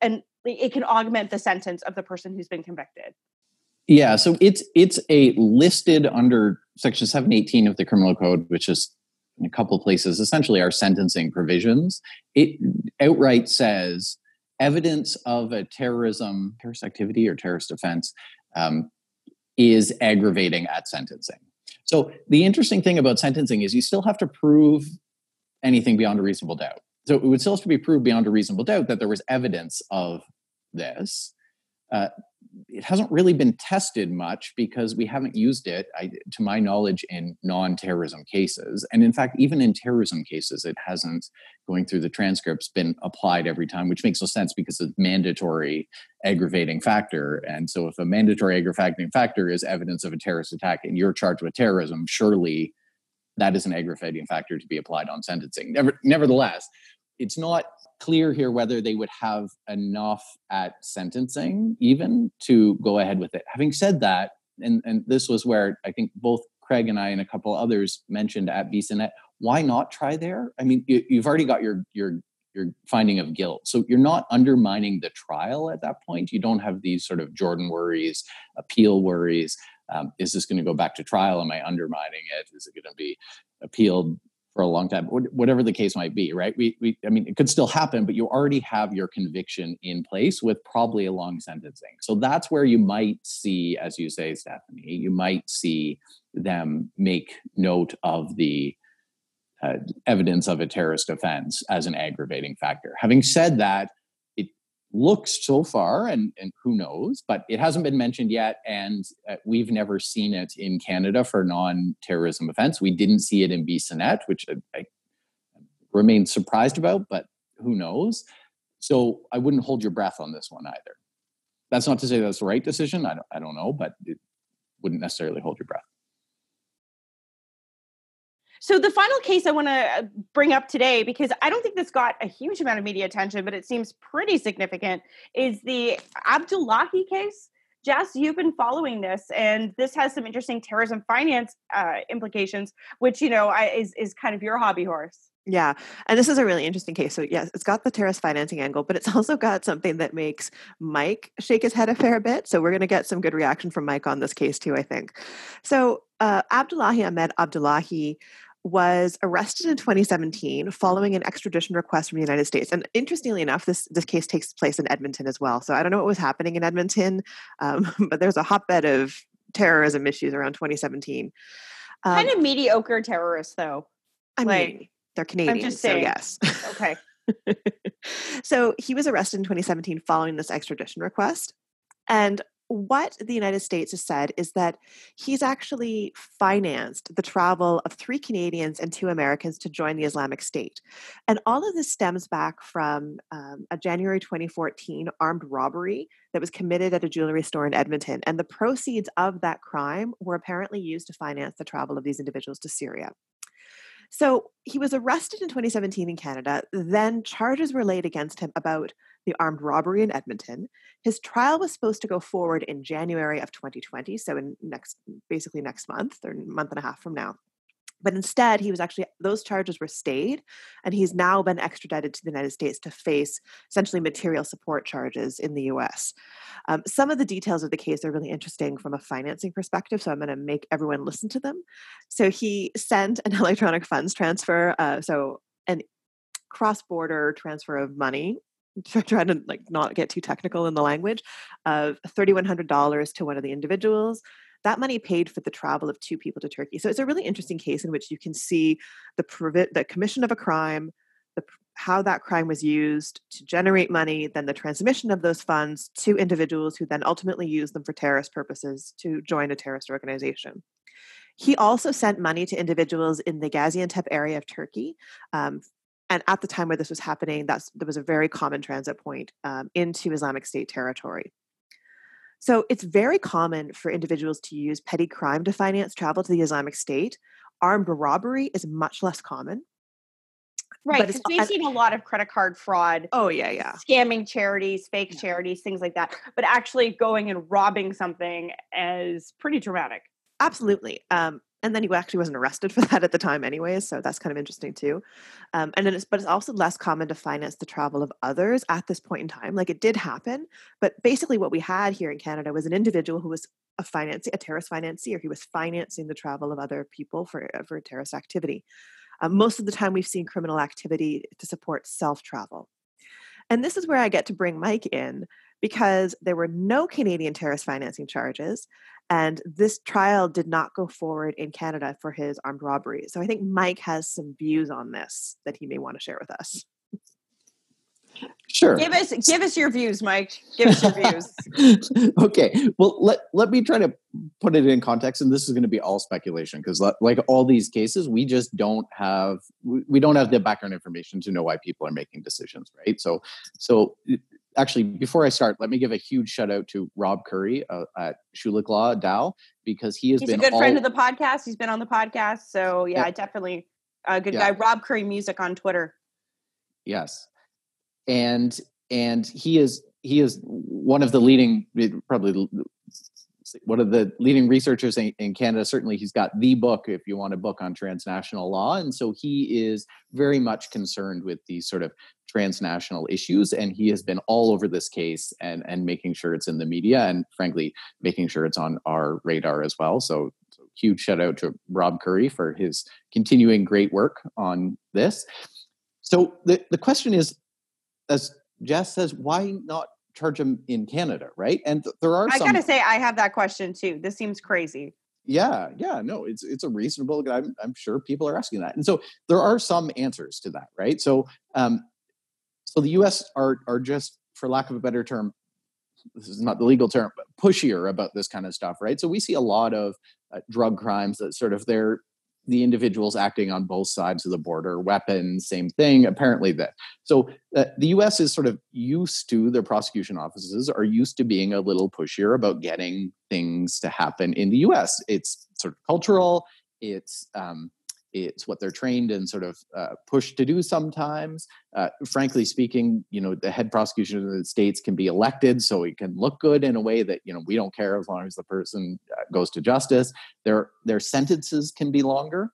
and it can augment the sentence of the person who's been convicted. Yeah so it's it's a listed under section 718 of the criminal code which is in a couple places essentially our sentencing provisions. It outright says evidence of a terrorism terrorist activity or terrorist offense um, is aggravating at sentencing. So the interesting thing about sentencing is you still have to prove anything beyond a reasonable doubt. So it would still have to be proved beyond a reasonable doubt that there was evidence of this. Uh, it hasn't really been tested much because we haven't used it, I, to my knowledge, in non-terrorism cases. And in fact, even in terrorism cases, it hasn't, going through the transcripts, been applied every time, which makes no sense because it's mandatory aggravating factor. And so, if a mandatory aggravating factor is evidence of a terrorist attack and you're charged with terrorism, surely that is an aggravating factor to be applied on sentencing. Never, nevertheless, it's not clear here whether they would have enough at sentencing even to go ahead with it. Having said that, and, and this was where I think both Craig and I and a couple others mentioned at Bissonnette, why not try there? I mean, you, you've already got your your your finding of guilt. So you're not undermining the trial at that point. You don't have these sort of Jordan worries, appeal worries. Um, is this going to go back to trial? Am I undermining it? Is it going to be appealed for a long time, whatever the case might be, right? We, we, I mean, it could still happen, but you already have your conviction in place with probably a long sentencing. So that's where you might see, as you say, Stephanie, you might see them make note of the uh, evidence of a terrorist offense as an aggravating factor. Having said that, looks so far, and, and who knows, but it hasn't been mentioned yet. And uh, we've never seen it in Canada for non terrorism offense. We didn't see it in Bissonnette, which I, I remain surprised about, but who knows? So I wouldn't hold your breath on this one either. That's not to say that's the right decision. I don't, I don't know, but it wouldn't necessarily hold your breath. So the final case I want to uh, bring up today, because I don't think this got a huge amount of media attention, but it seems pretty significant, is the Abdullahi case. Jess, you've been following this, and this has some interesting terrorism finance uh, implications, which you know I, is is kind of your hobby horse. Yeah, and this is a really interesting case. So yes, it's got the terrorist financing angle, but it's [LAUGHS] also got something that makes Mike shake his head a fair bit. So we're going to get some good reaction from Mike on this case too, I think. So uh, Abdullahi Ahmed Abdullahi was arrested in 2017 following an extradition request from the United States. And interestingly enough, this, this case takes place in Edmonton as well. So I don't know what was happening in Edmonton, um, [LAUGHS] but there's a hotbed of terrorism issues around 2017. Um, kind of mediocre terrorists, though. I like, mean, they're Canadian, so yes. Okay. [LAUGHS] so he was arrested in 2017 following this extradition request. And what the United States has said is that he's actually financed the travel of three Canadians and two Americans to join the Islamic State. And all of this stems back from um, a January 2014 armed robbery that was committed at a jewelry store in Edmonton. And the proceeds of that crime were apparently used to finance the travel of these individuals to Syria. So he was arrested in 2017 in Canada. Then charges were laid against him about the armed robbery in Edmonton. His trial was supposed to go forward in January of 2020, so in next basically next month or month and a half from now. But instead, he was actually, those charges were stayed, and he's now been extradited to the United States to face essentially material support charges in the US. Um, some of the details of the case are really interesting from a financing perspective, so I'm going to make everyone listen to them. So he sent an [LAUGHS] electronic funds transfer, uh, so an cross border transfer of money [LAUGHS] trying to like not get too technical in the language of $3100 to one of the individuals. That money paid for the travel of two people to turkey. So it's a really interesting case in which you can see the the commission of a crime the, how that crime was used to generate money then the transmission of those funds to individuals who then ultimately use them for terrorist purposes to join a terrorist organization. He also sent money to individuals in the Gaziantep area of Turkey um, and at the time where this was happening, that's there was a very common transit point um, into Islamic State territory. So it's very common for individuals to use petty crime to finance travel to the Islamic State. Armed robbery is much less common. Right, because we've seen a lot of credit card fraud. Oh yeah, yeah. Scamming charities, fake yeah. charities, things like that. But actually going and robbing something is pretty dramatic. Absolutely. Um, and then he actually wasn't arrested [LAUGHS] for that at the time anyways so that's kind of interesting too. Um, and then it's but it's also less common to finance the travel of others at this point in time. Like it did happen but basically what we had here in canada was an individual who was a financing a terrorist financier. He was financing the travel of other people for uh, for terrorist activity. Um, most of the time we've seen criminal activity to support self travel and this is where i get to bring mike in because there were no canadian terrorist financing charges and this trial did not go forward in Canada for his armed robbery. So I think Mike has some views on this that he may want to share with us. Sure. Give us give us your views, Mike. Give us your views. [LAUGHS] okay. Well, let let me try to put it in context, and this is going to be all speculation because, like all these cases, we just don't have we don't have the background information to know why people are making decisions, right? So, so actually, before I start, let me give a huge shout out to Rob Currie uh, at Schulich Law DAO because he has He's been a good all, friend of the podcast. He's been on the podcast, so yeah, yeah. definitely a good yeah. guy. Rob Currie Music on Twitter. Yes, and and he is he is one of the leading probably one of the leading researchers in, in, Canada. Certainly, he's got the book if you want a book on transnational law, and so he is very much concerned with these sort of transnational issues. And he has been all over this case and and making sure it's in the media, and frankly, making sure it's on our radar as well. So, so huge shout out to Rob Currie for his continuing great work on this. So the the question is, as Jess says, why not charge them in Canada, right? And th- there are. I some, gotta say, I have that question too. This seems crazy. Yeah, yeah, no, it's it's a reasonable. I'm I'm sure people are asking that, and so there are some answers to that, right? So, um, so the U.S. are are just, for lack of a better term, this is not the legal term, but pushier about this kind of stuff, right? So we see a lot of uh, drug crimes that sort of they're the individuals acting on both sides of the border, weapons, same thing. Apparently, that so uh, the U.S. is sort of used to their prosecution offices are used to being a little pushier about getting things to happen in the U.S. It's sort of cultural. It's um, it's what they're trained and sort of uh, pushed to do sometimes. Uh, frankly speaking, you know, the head prosecution of the states can be elected, so it can look good in a way that you know we don't care as long as the person uh, goes to justice. Their their sentences can be longer.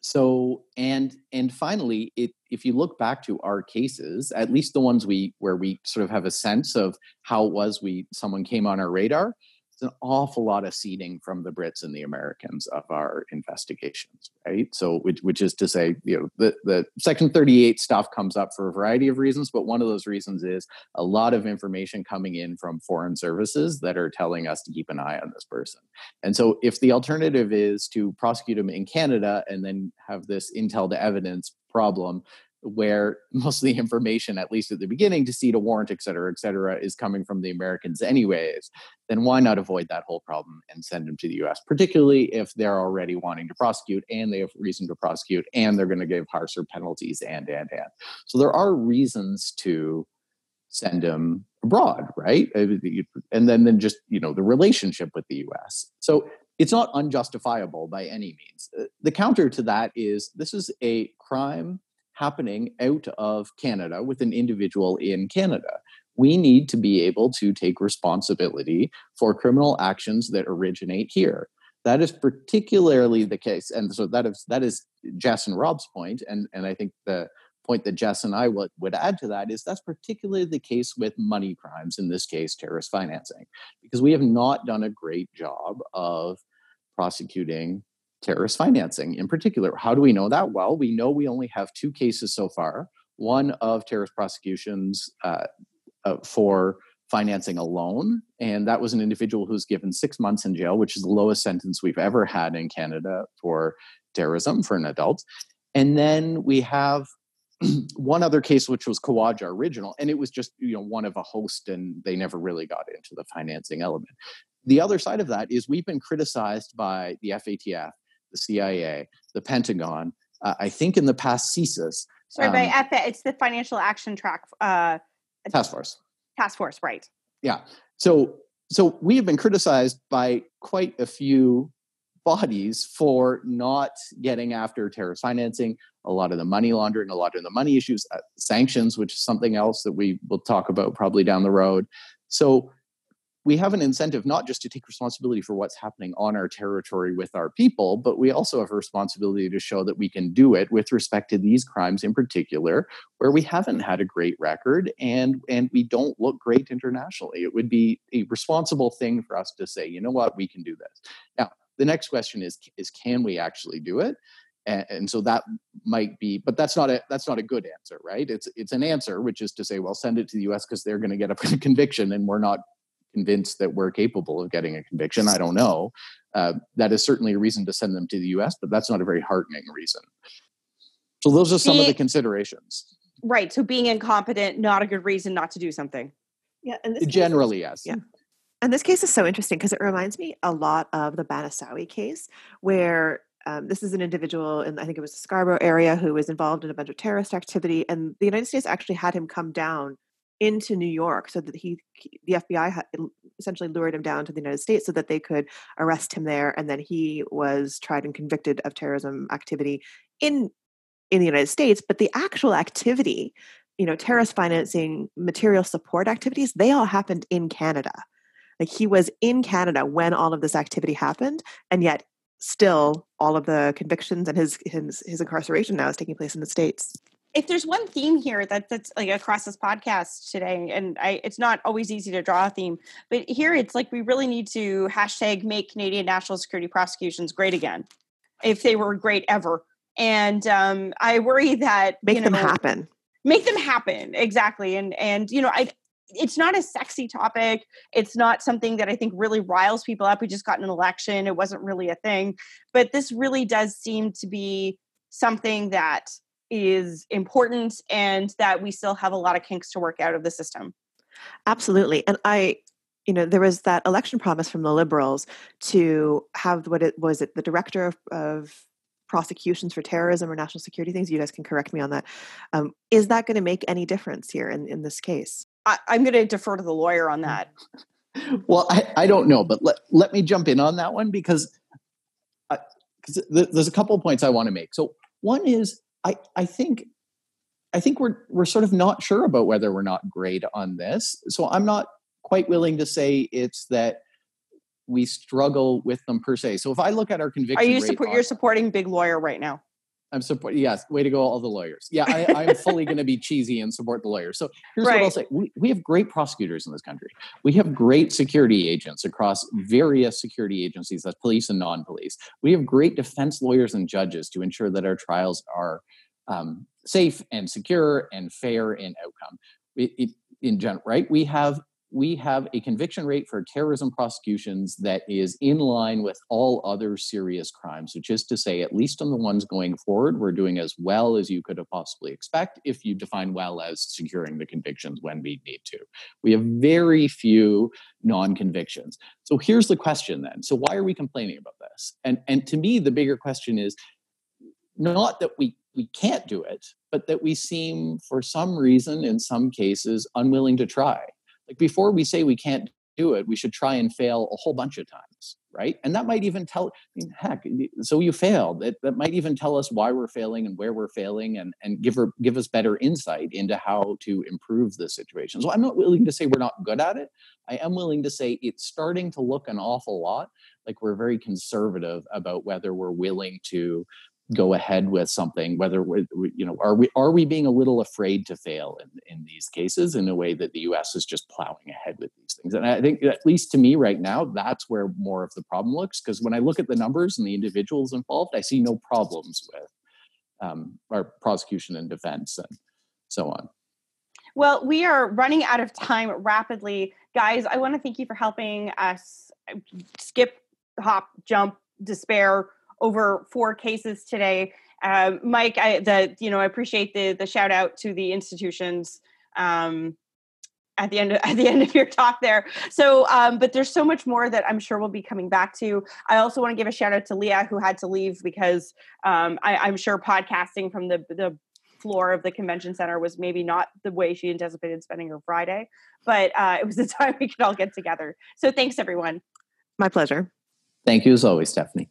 So and and finally, it if you look back to our cases, at least the ones we where we sort of have a sense of how it was we someone came on our radar, an awful lot of seeding from the Brits and the Americans of our investigations, right? So, which, which is to say, you know, the, the Section 38 stuff comes up for a variety of reasons, but one of those reasons is a lot of information coming in from foreign services that are telling us to keep an eye on this person. And so, if the alternative is to prosecute him in Canada and then have this intel to evidence problem where [LAUGHS] most of the information, at least at the beginning, to see to warrant, et cetera, et cetera, is coming from the Americans anyways, then why not avoid that whole problem and send them to the US, particularly if they're already wanting to prosecute and they have reason to prosecute and they're going to give harsher penalties and, and, and. So there are reasons to send them abroad, right? Uh, and then, then just, you know, the relationship with the US. So it's not unjustifiable by any means. Uh, the counter to that is this is a crime happening out of Canada with an individual in Canada. We need to be able to take responsibility for criminal actions that originate here. That is particularly the case, and so that is that is Jess and Rob's point, and and I think the point that Jess and I would, would add to that is that's particularly the case with money crimes, in this case, terrorist financing, because we have not done a great job of prosecuting terrorist financing in particular. How do we know that? Well, we know we only have two cases so far one of terrorist prosecutions uh, uh, for financing a loan. And that was an individual who's given six months in jail, which is the lowest sentence we've ever had in Canada for terrorism for an adult. And then we have [CLEARS THROAT] one other case, which was Khawaja original, and it was just you know one of a host, and they never really got into the financing element. The other side of that is we've been criticized by the FATF the CIA, the Pentagon. Uh, I think in the past CSIS. Sorry, um, by FA, it's the Financial Action Track uh, Task Force. Task Force, right? Yeah. So so we have been criticized by quite a few bodies for not getting after terrorist financing, a lot of the money laundering, a lot of the money issues, uh, sanctions, which is something else that we will talk about probably down the road. So we have an incentive not just to take responsibility for what's happening on our territory with our people, but we also have a responsibility to show that we can do it with respect to these crimes in particular, where we haven't had a great record and and we don't look great internationally. It would be a responsible thing for us to say, you know what, we can do this. Now, the next question is is can we actually do it? And, and so that might be, but that's not a that's not a good answer, right? It's it's an answer, which is to say, well, send it to the U.S. because they're going to get a [LAUGHS] conviction, and we're not convinced that we're capable of getting a conviction. I don't know. Uh, that is certainly a reason to send them to the U.S., but that's not a very heartening reason. So those are some of the considerations. Right. So being incompetent, not a good reason not to do something. Yeah, and generally, yes. Yeah. And this case is so interesting because it reminds me a lot of the Bahnasawy case, where um, this is an individual in, I think it was the Scarborough area, who was involved in a bunch of terrorist activity. And the United States actually had him come down into New York so that he, the FBI essentially lured him down to the United States so that they could arrest him there. And then he was tried and convicted of terrorism activity in in the United States. But the actual activity, you know, terrorist financing, material support activities, they all happened in Canada. Like he was in Canada when all of this activity happened, and yet still all of the convictions and his his, his incarceration now is taking place in the states if there's one theme here that that's like across this podcast today and i it's not always easy to draw a theme but here it's like we really need to hashtag make canadian national security prosecutions great again if they were great ever and um, i worry that make you know, them happen make them happen exactly and and you know i it's not a sexy topic. It's not something that I think really riles people up. We just got an election. It wasn't really a thing. But this really does seem to be something that is important and that we still have a lot of kinks to work out of the system. Absolutely. And I you know there was that election promise from the liberals to have what it was it the director of, of prosecutions for terrorism or national security things you guys can correct me on that. Um, is that going to make any difference here in, in this case I, am going to defer to the lawyer on that. well, I, I don't know, but let, let me jump in on that one because I, cause there's a couple of points I want to make. So one is I, I think I think we're we're sort of not sure about whether we're not great on this. So I'm not quite willing to say it's that we struggle with them per se. So if I look at our conviction, are you support, on, you're supporting big lawyer right now? I'm supporting. Yes, way to go, all the lawyers. Yeah, I, am fully going to be cheesy and support the lawyers. So here's right. what I'll say: we, we have great prosecutors in this country. We have great security agents across various security agencies, that's police and non-police. We have great defense lawyers and judges to ensure that our trials are um, safe and secure and fair in outcome. It, it, in general, right? We have we have a conviction rate for terrorism prosecutions that is in line with all other serious crimes, which is to say, at least on the ones going forward, we're doing as well as you could have possibly expect if you define well as securing the convictions when we need to. We have very few non-convictions. So here's the question then. So why are we complaining about this? And and to me, the bigger question is not that we we can't do it, but that we seem, for some reason, in some cases, unwilling to try like before we say we can't do it, we should try and fail a whole bunch of times, right? And that might even tell, I mean, heck, so you failed. That, that might even tell us why we're failing and where we're failing and, and give, her, give us better insight into how to improve the situation. So I'm not willing to say we're not good at it. I am willing to say it's starting to look an awful lot like we're very conservative about whether we're willing to go ahead with something whether we, you know are we are we being a little afraid to fail in, in these cases in a way that the us is just plowing ahead with these things? And i think at least to me right now that's where more of the problem looks because when i look at the numbers and the individuals involved i see no problems with um, our prosecution and defense and so on. Well we are running out of time rapidly. Guys i want to thank you for helping us uh, skip hop jump despair over four cases today. Um, Mike, I the you know I appreciate the the shout out to the institutions um, at the end of, [LAUGHS] at the end of your talk there. So, um, but there's so much more that I'm sure we'll be coming back to. I also want to give a shout out to Leah who had to leave because um, I, am sure podcasting from the the floor of the convention center was maybe not the way she anticipated spending her Friday, but uh, it was a [LAUGHS] time we could all get together. So thanks, everyone. My pleasure. Thank you as always, Stephanie.